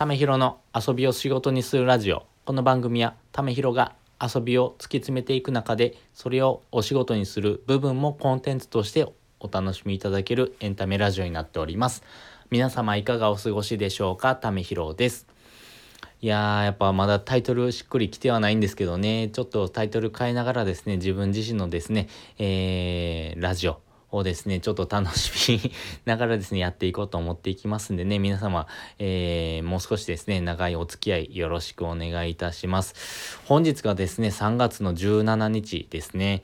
ためひろの遊びを仕事にするラジオ。この番組はためひろが遊びを突き詰めていく中で、それをお仕事にする部分もコンテンツとしてお楽しみいただけるエンタメラジオになっております。皆様いかがお過ごしでしょうか？ためひろです。いやー、やっぱまだタイトルしっくりきてはないんですけどね、ちょっとタイトル変えながらですね、自分自身のですね、えー、ラジオ、をですね、ちょっと楽しみ ながらですね、やっていこうと思っていきますんでね、皆様、えー、もう少しですね、長いお付き合いよろしくお願いいたします。本日がですね、3月の17日ですね。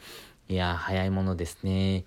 いや、早いものですね。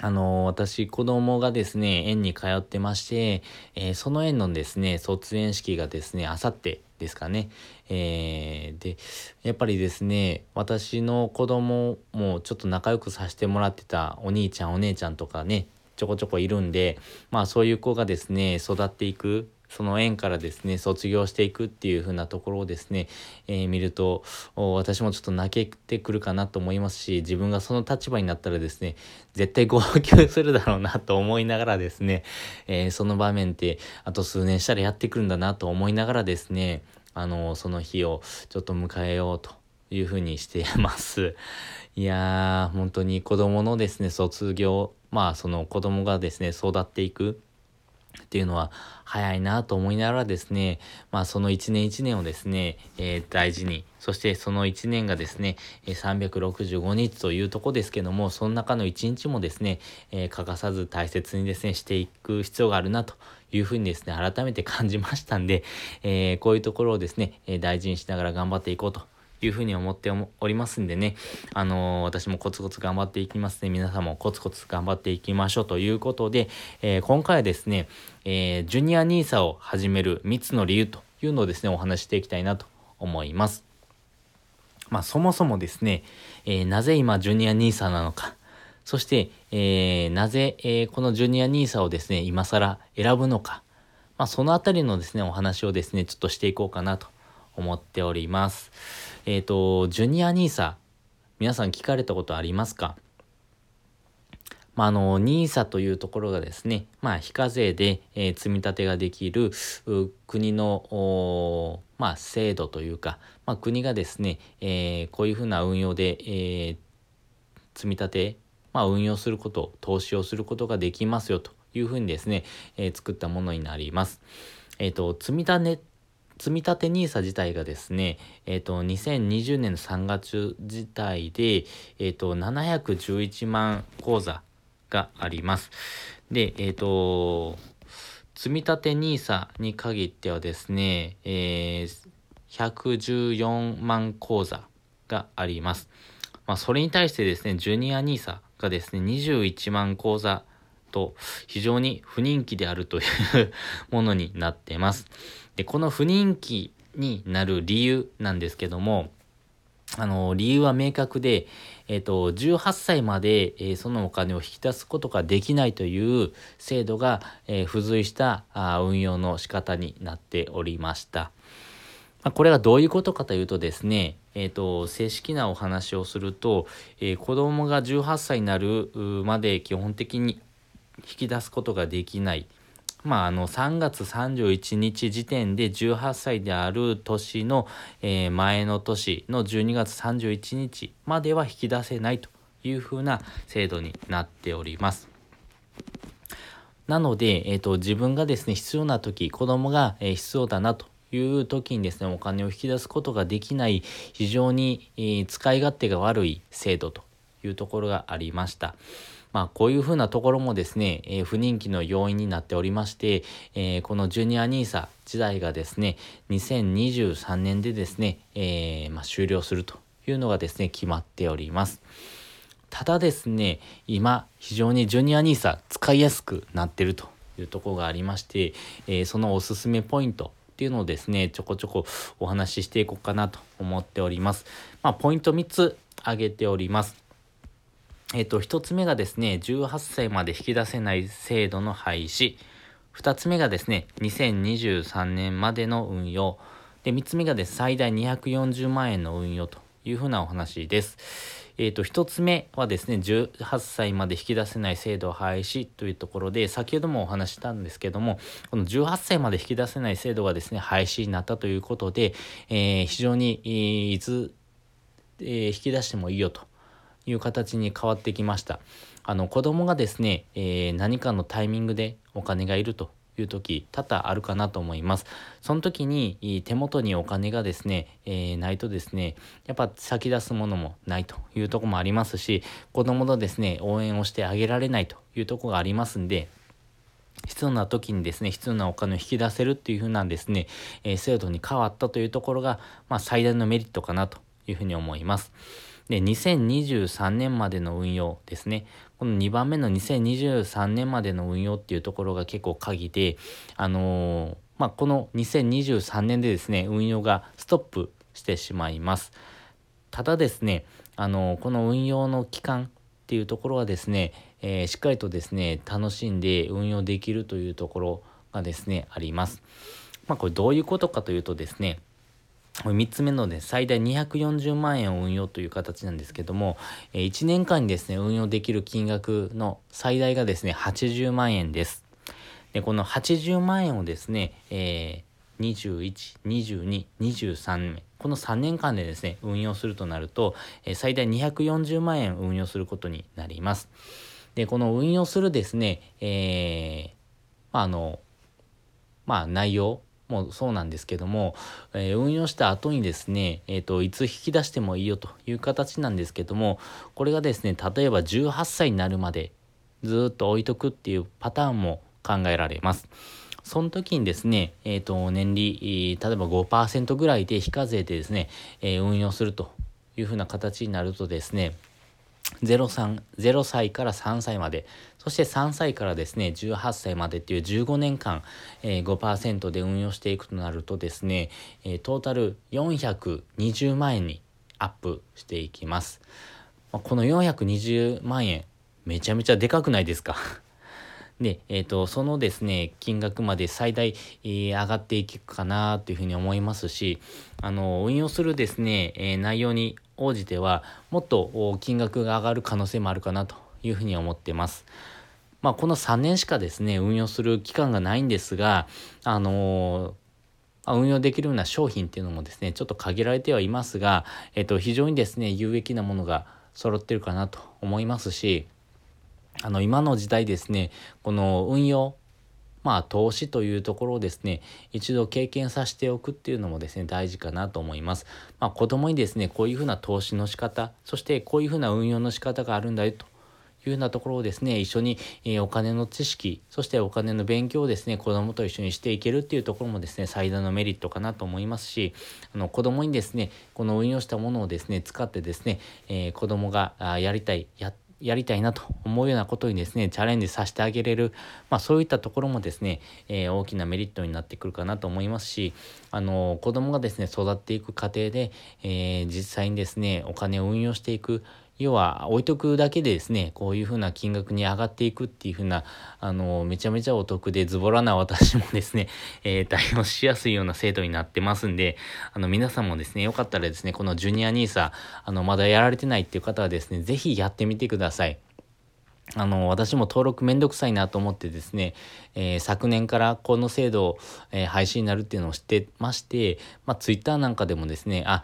あの、私、子供がですね、園に通ってまして、えー、その園のですね、卒園式がですね、あさってですかね。えー、で、やっぱりですね、私の子供もちょっと仲良くさせてもらってたお兄ちゃんお姉ちゃんとかね、ちょこちょこいるんで、まあそういう子がですね、育っていく、その縁からですね、卒業していくっていう風なところをですね、えー、見ると、私もちょっと泣けてくるかなと思いますし、自分がその立場になったらですね、絶対号泣するだろうなと思いながらですね、えー、その場面ってあと数年したらやってくるんだなと思いながらですね、あの、その日をちょっと迎えようというふうにしています。いやー、本当に子供のですね、卒業、まあその子供がですね、育っていく。っていうのは早いなと思いながらですね、まあその一年一年をですね、えー、大事に、そしてその一年がですね、365日というとこですけども、その中の一日もですね、えー、欠かさず大切にですね、していく必要があるなというふうにですね、改めて感じましたんで、えー、こういうところをですね、大事にしながら頑張っていこうというふうに思っておりますんでね、あのー、私もコツコツ頑張っていきますね。皆さんもコツコツ頑張っていきましょうということで、えー、今回はですね、えー、ジュニア NISA を始める3つの理由というのをですね、お話していきたいなと思います。まあ、そもそもですね、えなぜ今ジュニア NISA なのか、そして、えなぜ、えこのジュニア NISA をですね、今更選ぶのか、まあ、そのあたりのですね、お話をですね、ちょっとしていこうかなと思っております。えっ、ー、と、ジュニア NISA、皆さん聞かれたことありますか？まあ、あの、NISA というところがですね、まあ、非課税で、えー、積み立てができる国の、まあ、制度というか、まあ、国がですね、えー、こういうふうな運用で、えー、積み立て、まあ、運用すること、投資をすることができますよというふうにですね、えー、作ったものになります。えっ、ー、と、積み立て、積み立て NISA 自体がですね、えっ、ー、と、2020年の3月自体で、えっ、ー、と、711万口座があります。で、えっ、ー、と、積み立て NISA に限ってはですね、えー、114万口座があります。まあ、それに対してですね、ジュニア NISA がですね、21万口座と非常に不人気であるという ものになっています。で、この不人気になる理由なんですけども、あの、理由は明確で、えっ、と、18歳まで、えー、そのお金を引き出すことができないという制度が、えー、付随したあ運用の仕方になっておりました。これがどういうことかというとですね、えっ、と、正式なお話をすると、え子供が18歳になるまで基本的に引き出すことができない。まあ、あの、3月31日時点で18歳である年の、えー、前の年の12月31日までは引き出せないというふうな制度になっております。なので、えっ、ー、と、自分がですね、必要な時、子供が、えー、必要だなという時にですね、お金を引き出すことができない、非常に、えー、使い勝手が悪い制度というところがありました。まあ、こういうふうなところもですね、えー、不人気の要因になっておりまして、えー、このジュニア NISA 時代がですね、2023年でですね、えー、まあ、終了するというのがですね、決まっております。ただですね、今、非常にジュニア NISA 使いやすくなってるというところがありまして、えそのおすすめポイントっていうのをですね、ちょこちょこお話ししていこうかなと思っております。まあ、ポイント3つ挙げております。えっ、と、一つ目がですね、18歳まで引き出せない制度の廃止。二つ目がですね、2023年までの運用。で、三つ目がです、最大240万円の運用というふうなお話です。ええーと、1つ目はですね18歳まで引き出せない制度廃止というところで先ほどもお話したんですけどもこの18歳まで引き出せない制度がですね廃止になったということで、えー、非常に、いつ、えー、引き出してもいいよという形に変わってきました。あの子供がですね、えー、何かのタイミングでお金がいるという時多々あるかなと思います。その時に手元にお金がですね、えー、ないとですね、やっぱ先出すものもないというとこもありますし、子供のですね、応援をしてあげられないというとこがありますんで、必要な時にですね、必要なお金を引き出せるっていう風なんですね、えー、制度に変わったというところが、まあ、最大のメリットかなというふうに思います。で、2023年までの運用ですね。この2番目の2023年までの運用っていうところが結構鍵で、あのー、まあ、この2023年でですね、運用がストップしてしまいます。ただですね、あのー、この運用の期間っていうところはですね、えー、しっかりとですね、楽しんで運用できるというところがですね、あります。まあ、これどういうことかというとですね、3つ目のね、最大240万円を運用という形なんですけども、1年間にですね、運用できる金額の最大がですね、80万円です。で、この80万円をですね、えー、21、22、23年、この3年間でですね、運用するとなると、最大240万円運用することになります。で、この運用するですね、えー、まあ、あの、まあ、内容、もそうなんですけども、えー、運用した後にですね、えーと、いつ引き出してもいいよという形なんですけどもこれがですね例えば18歳になるまでずっと置いとくっていうパターンも考えられます。その時にですね、えっ、ー、と、年利、例えば5%ぐらいで非課税でですね、えー、運用するというふうな形になるとですね、0, 3 0歳から3歳まで、そして3歳からですね、18歳までっていう15年間、えー、5%で運用していくとなるとですね、えー、トータル420万円にアップしていきます。この420万円、めちゃめちゃでかくないですか？で、え、ー、と、そのですね、金額まで最大、えー、上がっていくかなというふうに思いますし、あの、運用するですね、えー、内容に応じては、もっと金額が上がる可能性もあるかなというふうに思ってます。まあ、この3年しかですね、運用する期間がないんですが、あの運用できるような商品っていうのもですね、ちょっと限られてはいますが、えっと、非常にですね、有益なものが揃ってるかなと思いますし、あの、今の時代ですね、この運用、まあ、投資というところをですね、一度経験させておくっていうのもですね、大事かなと思います。まあ、子供にですね、こういうふうな投資の仕方、そしてこういうふうな運用の仕方があるんだよというようなところをですね、一緒に、え、お金の知識、そしてお金の勉強をですね、子供と一緒にしていけるっていうところもですね、最大のメリットかなと思いますし、あの子供にですね、この運用したものをですね、使ってですね、えー、子供がやりたい、やってやりたいなと思うようなことにですね、チャレンジさせてあげれる、まあそういったところもですね、えー、大きなメリットになってくるかなと思いますし、あの、子供がですね、育っていく過程で、えー、実際にですね、お金を運用していく、要は置いとくだけでですね、こういうふうな金額に上がっていくっていうふうな、あの、めちゃめちゃお得でズボラな私もですね、えー、対応しやすいような制度になってますんで、あの、皆さんもですね、よかったらですね、このジュニア NISA、あの、まだやられてないっていう方はですね、ぜひやってみてください。あの、私も登録めんどくさいなと思ってですね、えー、昨年からこの制度、えー、廃止になるっていうのを知ってまして、まあ、ツイッターなんかでもですね、あ、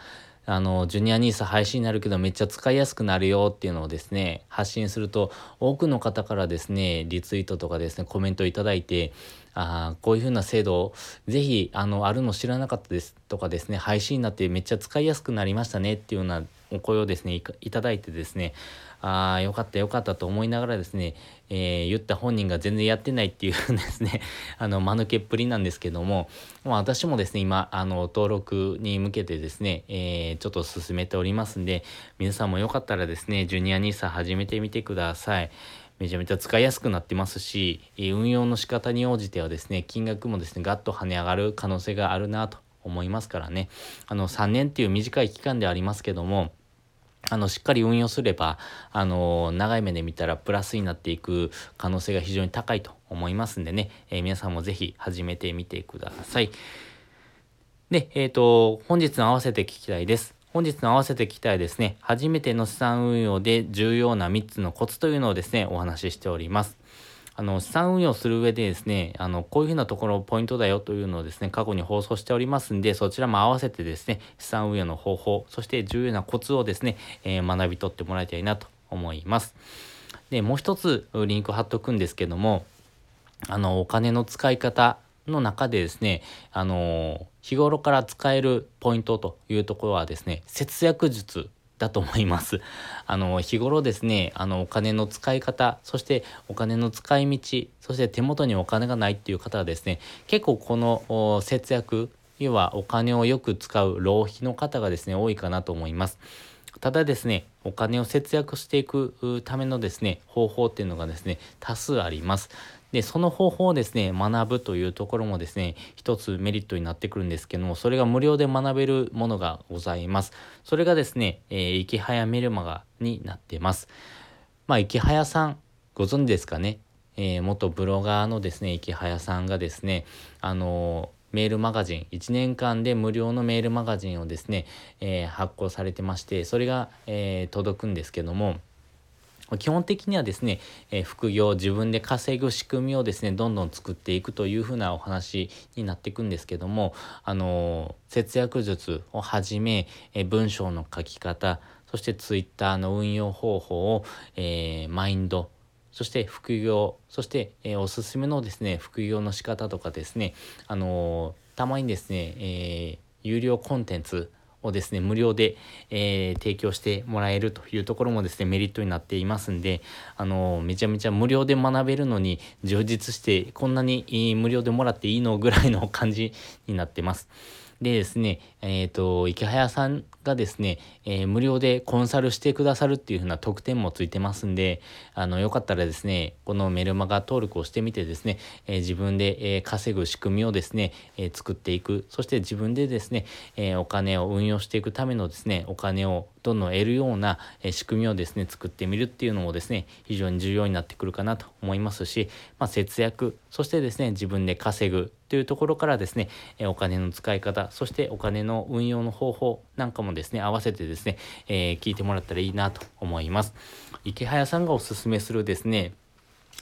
あの、ジュニア NISA 廃止になるけどめっちゃ使いやすくなるよっていうのをですね、発信すると、多くの方からですね、リツイートとかですね、コメントいただいて、あこういうふうな制度、ぜひ、あの、あるの知らなかったですとかですね、配信になってめっちゃ使いやすくなりましたねっていうようなお声をですね、いただいてですね、ああ、よかったよかったと思いながらですね、えー、言った本人が全然やってないっていうですね、あの、間抜けっぷりなんですけども、ま、私もですね、今、あの、登録に向けてですね、えー、ちょっと進めておりますんで、皆さんもよかったらですね、ジュニア NISA 始めてみてください。めちゃめちゃ使いやすくなってますし、運用の仕方に応じてはですね、金額もですね、ガッと跳ね上がる可能性があるなと思いますからね。あの、3年っていう短い期間でありますけども、あの、しっかり運用すれば、あの、長い目で見たらプラスになっていく可能性が非常に高いと思いますんでね、えー、皆さんもぜひ始めてみてください。で、えっ、ー、と、本日の合わせて聞きたいです。本日の合わせて聞きたいですね、初めての資産運用で重要な3つのコツというのをですね、お話ししております。あの、資産運用する上でですね、あの、こういうふうなところポイントだよというのをですね、過去に放送しておりますんで、そちらも合わせてですね、資産運用の方法、そして重要なコツをですね、えー、学び取ってもらいたいなと思います。で、もう一つリンク貼っとくんですけども、あの、お金の使い方の中でですね、あの、日頃から使えるポイントというところはですね、節約術だと思います。あの、日頃ですね、あの、お金の使い方、そしてお金の使い道、そして手元にお金がないっていう方はですね、結構この節約、要はお金をよく使う浪費の方がですね、多いかなと思います。ただですね、お金を節約していくためのですね、方法っていうのがですね、多数あります。で、その方法をですね、学ぶというところもですね、一つメリットになってくるんですけども、それが無料で学べるものがございます。それがですね、えー、池早メルマガになってます。まあ、池早さん、ご存知ですかね？えー、元ブロガーのですね、池早さんがですね、あのーメールマガジン、1年間で無料のメールマガジンをですね、えー、発行されてまして、それが、え、届くんですけども、基本的にはですね、え、副業、自分で稼ぐ仕組みをですね、どんどん作っていくというふうなお話になっていくんですけども、あの、節約術をはじめ、え、文章の書き方、そしてツイッターの運用方法を、えー、マインド、そして副業、そして、えー、おすすめのですね、副業の仕方とかですね、あのたまにですね、え有料コンテンツ、をですね、無料で、えー、提供してもらえるというところもですね、メリットになっていますんで、あの、めちゃめちゃ無料で学べるのに充実して、こんなに無料でもらっていいのぐらいの感じになってます。でですね、えっ、ー、と、池早さんがですね、えー、無料でコンサルしてくださるっていう風な特典もついてますんで、あの、よかったらですね、このメルマガ登録をしてみてですね、えー、自分で、え稼ぐ仕組みをですね、え作っていく、そして自分でですね、えお金を運用していくためのですね、お金をどんどん得るような、仕組みをですね、作ってみるっていうのもですね、非常に重要になってくるかなと思いますし、まあ、節約、そしてですね、自分で稼ぐというところからですね、お金の使い方、そしてお金の運用の方法なんかもですね、合わせてですね、えー、聞いてもらったらいいなと思います。池早さんがおすすめするですね、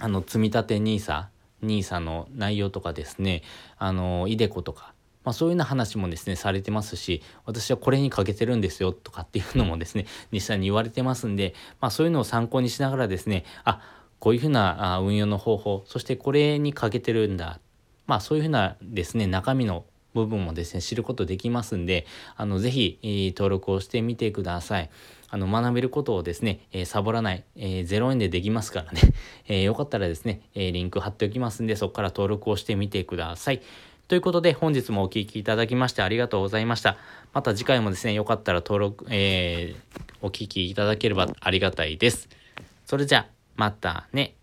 あの、積立 NISA、NISA の内容とかですね、あの、イデコとか、まあ、そういうような話もですね、されてますし、私はこれにかけてるんですよとかっていうのもですね、実際に言われてますんで、まあ、そういうのを参考にしながらですね、あ、こういうふうな運用の方法、そしてこれにかけてるんだ。まあそういうふうなですね、中身の部分もですね、知ることできますんで、あの、ぜひ、えー、登録をしてみてください。あの、学べることをですね、えー、サボらない、えー、0円でできますからね、えよかったらですね、えリンク貼っておきますんで、そこから登録をしてみてください。ということで、本日もお聴きいただきましてありがとうございました。また次回もですね、よかったら登録、えお聴きいただければありがたいです。それじゃ、またね。